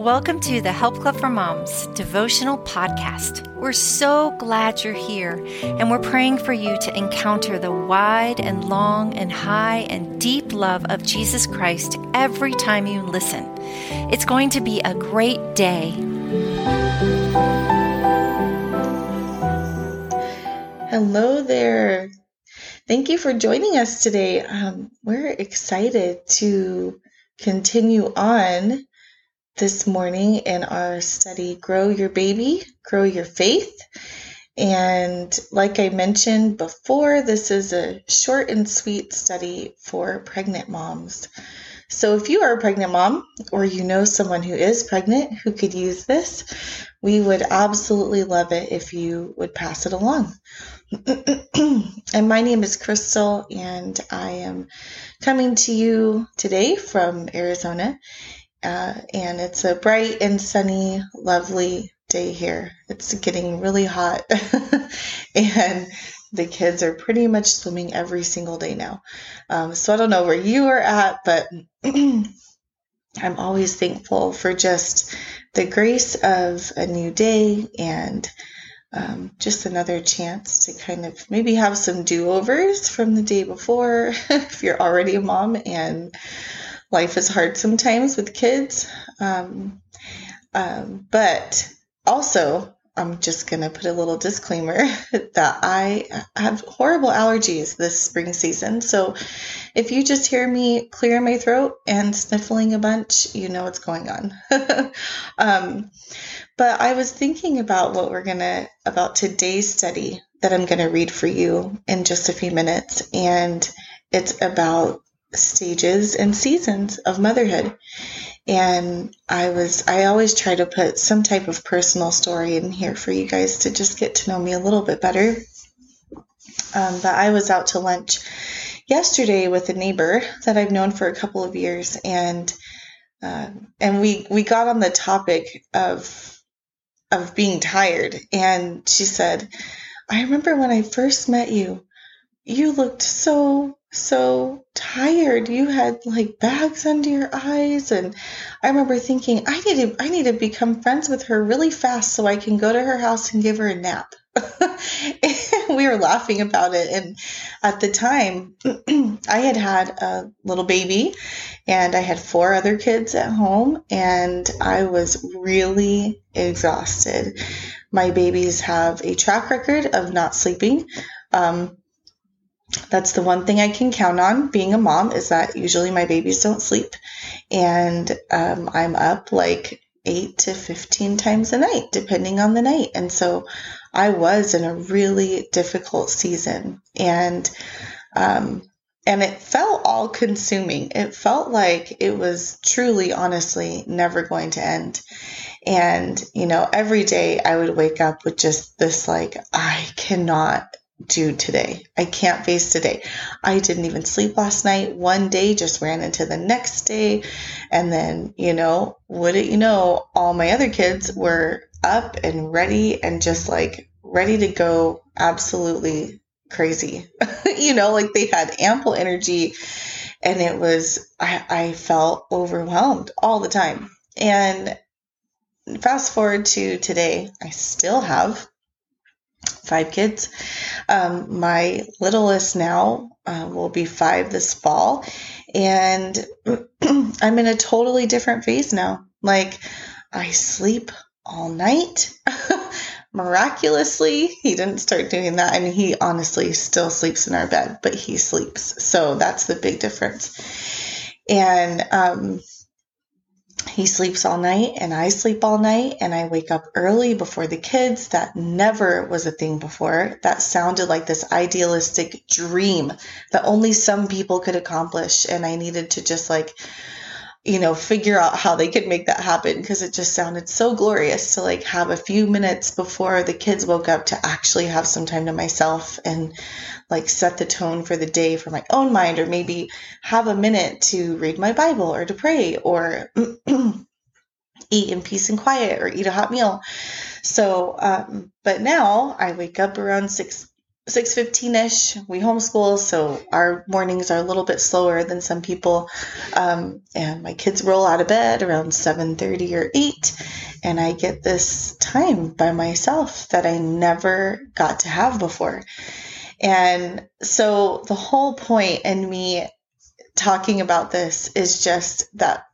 Welcome to the Help Club for Moms devotional podcast. We're so glad you're here, and we're praying for you to encounter the wide and long and high and deep love of Jesus Christ every time you listen. It's going to be a great day. Hello there. Thank you for joining us today. Um, we're excited to continue on this morning in our study, Grow Your Baby, Grow Your Faith. And like I mentioned before, this is a short and sweet study for pregnant moms. So if you are a pregnant mom or you know someone who is pregnant who could use this, we would absolutely love it if you would pass it along. and my name is Crystal, and I am coming to you today from Arizona. Uh, and it's a bright and sunny, lovely day here. It's getting really hot, and the kids are pretty much swimming every single day now. Um, so I don't know where you are at, but I'm always thankful for just the grace of a new day and um, just another chance to kind of maybe have some do overs from the day before if you're already a mom and life is hard sometimes with kids. Um, um, but also, I'm just going to put a little disclaimer that I have horrible allergies this spring season. So if you just hear me clear my throat and sniffling a bunch, you know what's going on. um, but I was thinking about what we're going to, about today's study that I'm going to read for you in just a few minutes. And it's about stages and seasons of motherhood. And I was, I always try to put some type of personal story in here for you guys to just get to know me a little bit better. Um, but I was out to lunch yesterday with a neighbor that I've known for a couple of years, and uh, and we we got on the topic of of being tired, and she said, "I remember when I first met you, you looked so so tired. You had like bags under your eyes and I remember thinking I need to I need to become friends with her really fast so I can go to her house and give her a nap. we were laughing about it and at the time I had had a little baby and I had four other kids at home and I was really exhausted. My babies have a track record of not sleeping. Um, that's the one thing I can count on being a mom is that usually my babies don't sleep. And um, I'm up like eight to 15 times a night, depending on the night. And so I was in a really difficult season. And, um, and it felt all consuming. It felt like it was truly, honestly, never going to end. And, you know, every day I would wake up with just this like, I cannot do today. I can't face today. I didn't even sleep last night. One day just ran into the next day. And then, you know, wouldn't you know, all my other kids were up and ready and just like ready to go absolutely crazy. you know, like they had ample energy and it was, I, I felt overwhelmed all the time. And fast forward to today, I still have five kids. Um, my littlest now uh, will be five this fall, and I'm in a totally different phase now. Like, I sleep all night. Miraculously, he didn't start doing that. Mean, he honestly still sleeps in our bed, but he sleeps. So that's the big difference. And um, he sleeps all night and I sleep all night and I wake up early before the kids. That never was a thing before. That sounded like this idealistic dream that only some people could accomplish. And I needed to just like, you know, figure out how they could make that happen because it just sounded so glorious to like have a few minutes before the kids woke up to actually have some time to myself and like set the tone for the day for my own mind or maybe have a minute to read my Bible or to pray or eat in peace and quiet or eat a hot meal. So, um, but now I wake up around six 6.15ish we homeschool so our mornings are a little bit slower than some people. Um, and my kids roll out of bed around 7.30 or 8 and i get this time by myself that i never got to have before. And so the whole point in me talking about this is just that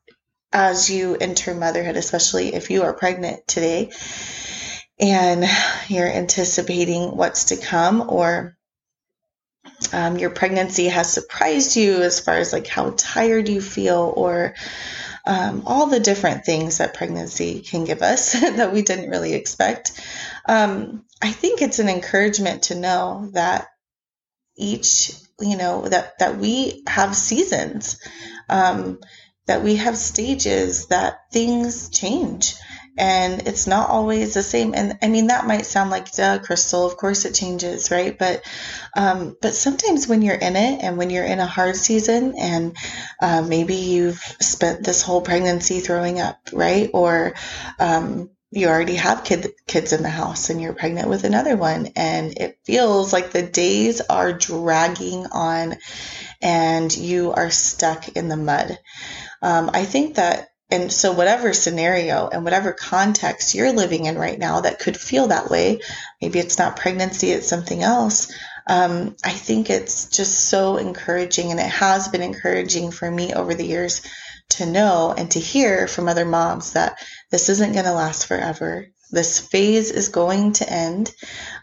as you enter motherhood especially if you are pregnant today and you're anticipating what's to come or um, your pregnancy has surprised you as far as like how tired you feel or um, all the different things that pregnancy can give us that we didn't really expect. Um, i think it's an encouragement to know that each you know that that we have seasons um, that we have stages that things change and it's not always the same. And i mean that might sound like duh crystal. Of course it changes right? But um, but sometimes when you're in it and when you're in a hard season and uh, maybe you've spent this whole pregnancy throwing up right? Or um, you already have kid, kids in the house and you're pregnant with another one and it feels like the days are dragging on and you are stuck in the mud. Um, i think that and so, whatever scenario and whatever context you're living in right now that could feel that way, maybe it's not pregnancy, it's something else. Um, I think it's just so encouraging, and it has been encouraging for me over the years to know and to hear from other moms that this isn't going to last forever. This phase is going to end.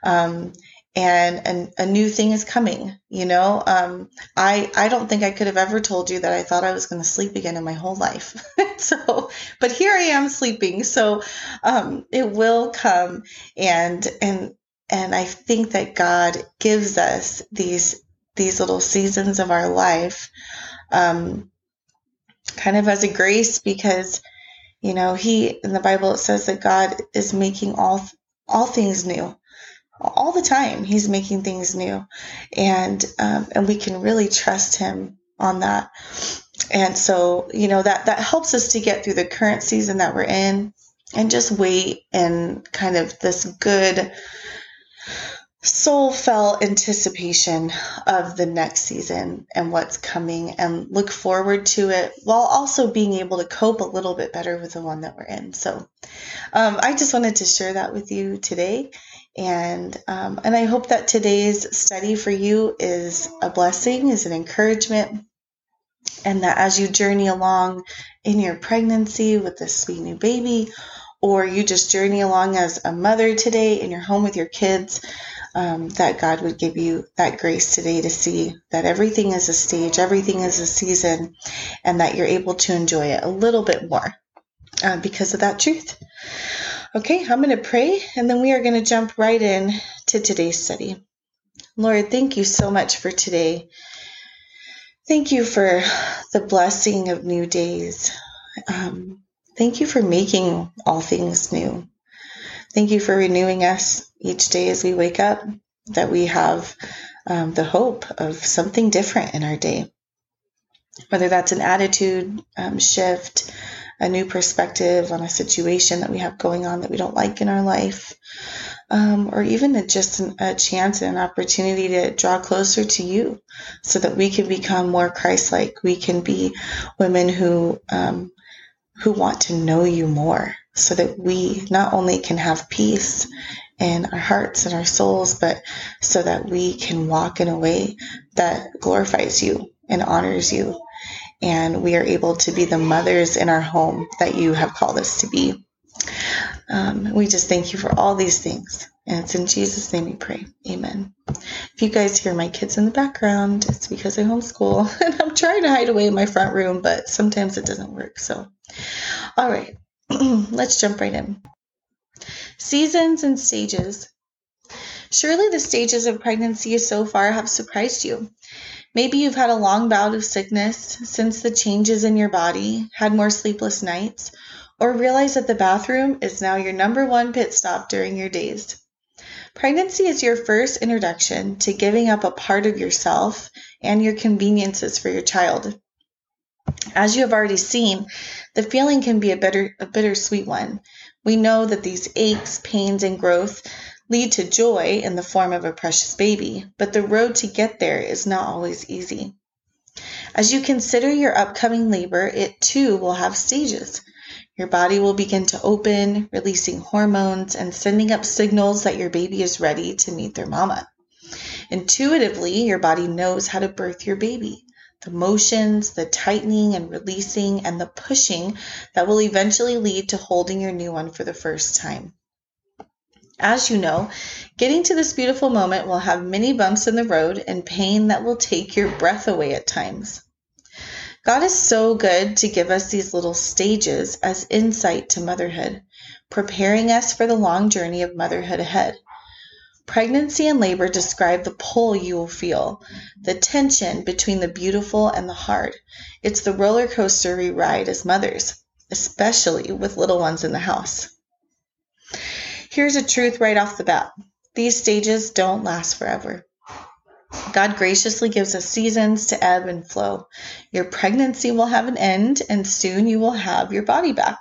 Um, and, and a new thing is coming you know? Um, i i don't think i could have ever told you that i thought i was going to sleep again in my whole life. So but here i am sleeping. So um, it will come and and and i think that god gives us these these little seasons of our life um, kind of as a grace because you know he in the bible it says that god is making all all things new all the time he's making things new. And um, and we can really trust him on that. And so you know that that helps us to get through the current season that we're in and just wait and kind of this good soul felt anticipation of the next season and what's coming and look forward to it while also being able to cope a little bit better with the one that we're in. So um, i just wanted to share that with you today and um, and I hope that today's study for you is a blessing, is an encouragement, and that as you journey along in your pregnancy with this sweet new baby, or you just journey along as a mother today in your home with your kids, um, that God would give you that grace today to see that everything is a stage, everything is a season, and that you're able to enjoy it a little bit more uh, because of that truth. Okay, I'm going to pray and then we are going to jump right in to today's study. Lord, thank you so much for today. Thank you for the blessing of new days. Um, thank you for making all things new. Thank you for renewing us each day as we wake up, that we have um, the hope of something different in our day. Whether that's an attitude um, shift, a new perspective on a situation that we have going on that we don't like in our life, um, or even a, just an, a chance and an opportunity to draw closer to you so that we can become more Christ like. We can be women who, um, who want to know you more so that we not only can have peace in our hearts and our souls, but so that we can walk in a way that glorifies you and honors you and we are able to be the mothers in our home that you have called us to be. Um, we just thank you for all these things. And it's in Jesus' name we pray. Amen. If you guys hear my kids in the background, it's because I homeschool and I'm trying to hide away in my front room, but sometimes it doesn't work. So, all right, let's jump right in. Seasons and stages. Surely the stages of pregnancy so far have surprised you. Maybe you've had a long bout of sickness, since the changes in your body, had more sleepless nights, or realize that the bathroom is now your number one pit stop during your days. Pregnancy is your first introduction to giving up a part of yourself and your conveniences for your child. As you have already seen, the feeling can be a bitter, a bittersweet one. We know that these aches, pains, and growth lead to joy in the form of a precious baby, but the road to get there is not always easy. As you consider your upcoming labor, it too will have stages. Your body will begin to open, releasing hormones and sending up signals that your baby is ready to meet their mama. Intuitively, your body knows how to birth your baby. The motions, the tightening and releasing, and the pushing that will eventually lead to holding your new one for the first time. As you know, getting to this beautiful moment will have many bumps in the road and pain that will take your breath away at times. God is so good to give us these little stages as insight to motherhood, preparing us for the long journey of motherhood ahead. Pregnancy and labor describe the pull you will feel, the tension between the beautiful and the hard. It's the roller coaster we ride as mothers, especially with little ones in the house. Here's a truth right off the bat these stages don't last forever. God graciously gives us seasons to ebb and flow. Your pregnancy will have an end, and soon you will have your body back.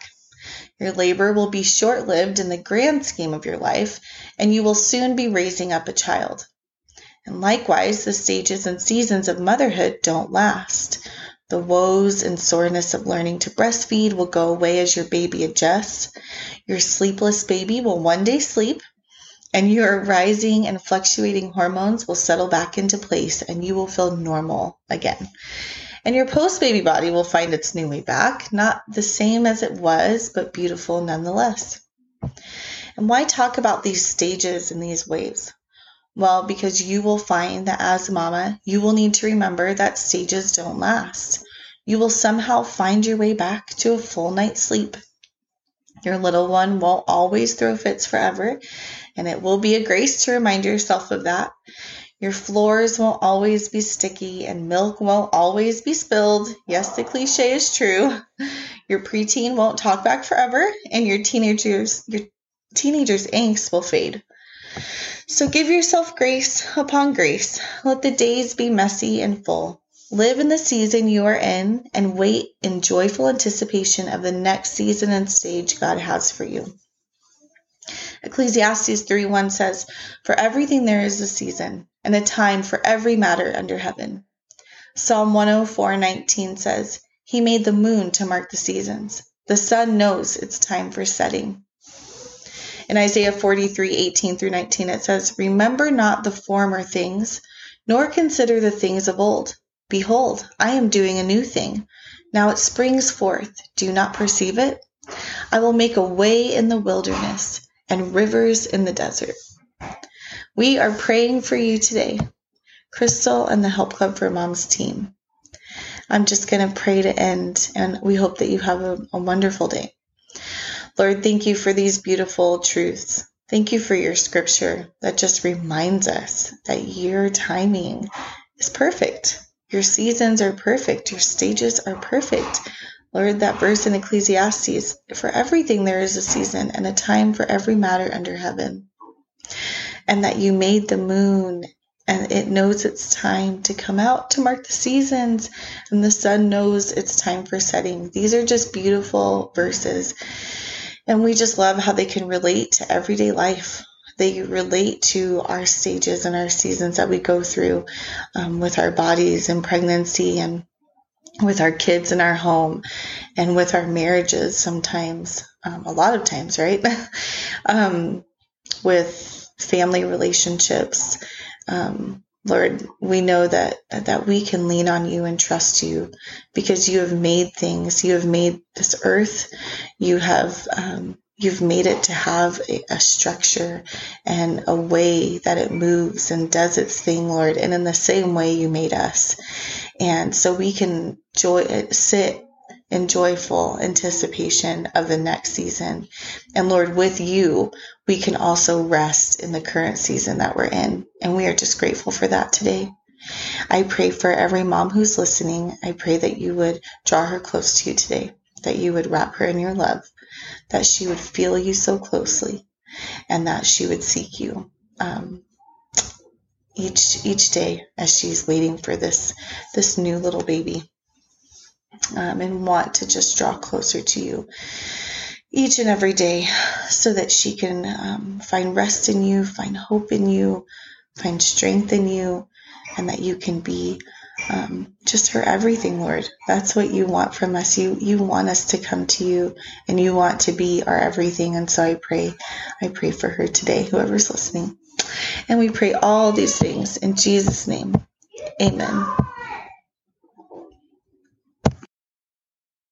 Your labor will be short lived in the grand scheme of your life, and you will soon be raising up a child. And likewise, the stages and seasons of motherhood don't last. The woes and soreness of learning to breastfeed will go away as your baby adjusts. Your sleepless baby will one day sleep, and your rising and fluctuating hormones will settle back into place and you will feel normal again. And your post baby body will find its new way back, not the same as it was, but beautiful nonetheless. And why talk about these stages and these waves? Well, because you will find that as mama, you will need to remember that stages don't last. You will somehow find your way back to a full night's sleep. Your little one won't always throw fits forever, and it will be a grace to remind yourself of that. Your floors won't always be sticky, and milk won't always be spilled. Yes, the cliche is true. Your preteen won't talk back forever, and your teenagers your teenagers' angst will fade. So give yourself grace upon grace. Let the days be messy and full. Live in the season you are in and wait in joyful anticipation of the next season and stage God has for you. Ecclesiastes 3:1 says, "For everything there is a season, and a time for every matter under heaven." Psalm 104:19 says, "He made the moon to mark the seasons. The sun knows its time for setting." In Isaiah 43:18 through 19 it says, "Remember not the former things, nor consider the things of old. Behold, I am doing a new thing. Now it springs forth. Do you not perceive it? I will make a way in the wilderness and rivers in the desert. We are praying for you today, Crystal and the Help Club for Moms team. I'm just going to pray to end, and we hope that you have a, a wonderful day. Lord, thank you for these beautiful truths. Thank you for your scripture that just reminds us that your timing is perfect. Your seasons are perfect. Your stages are perfect. Lord, that verse in Ecclesiastes for everything there is a season and a time for every matter under heaven. And that you made the moon and it knows it's time to come out to mark the seasons, and the sun knows it's time for setting. These are just beautiful verses. And we just love how they can relate to everyday life. They relate to our stages and our seasons that we go through um, with our bodies and pregnancy and with our kids in our home and with our marriages sometimes um, a lot of times right um, with family relationships um, lord we know that that we can lean on you and trust you because you have made things you have made this earth you have um, you've made it to have a, a, structure and a way that it moves and does its thing, Lord. And in the same way you made us. And so we can joy, sit in joyful anticipation of the next season. And Lord, with you, we can also rest in the current season that we're in. And we are just grateful for that today. I pray for every mom who's listening. I pray that you would draw her close to you today, that you would wrap her in your love, that she would feel you so closely, and that she would seek you. Um, each each day as she's waiting for this this new little baby um, and want to just draw closer to you each and every day so that she can um, find rest in you, find hope in you, find strength in you, and that you can be um, just her everything, Lord. That's what you want from us. You you want us to come to you, and you want to be our everything. And so I pray, I pray for her today, whoever's listening, and we pray all these things in Jesus' name, Amen.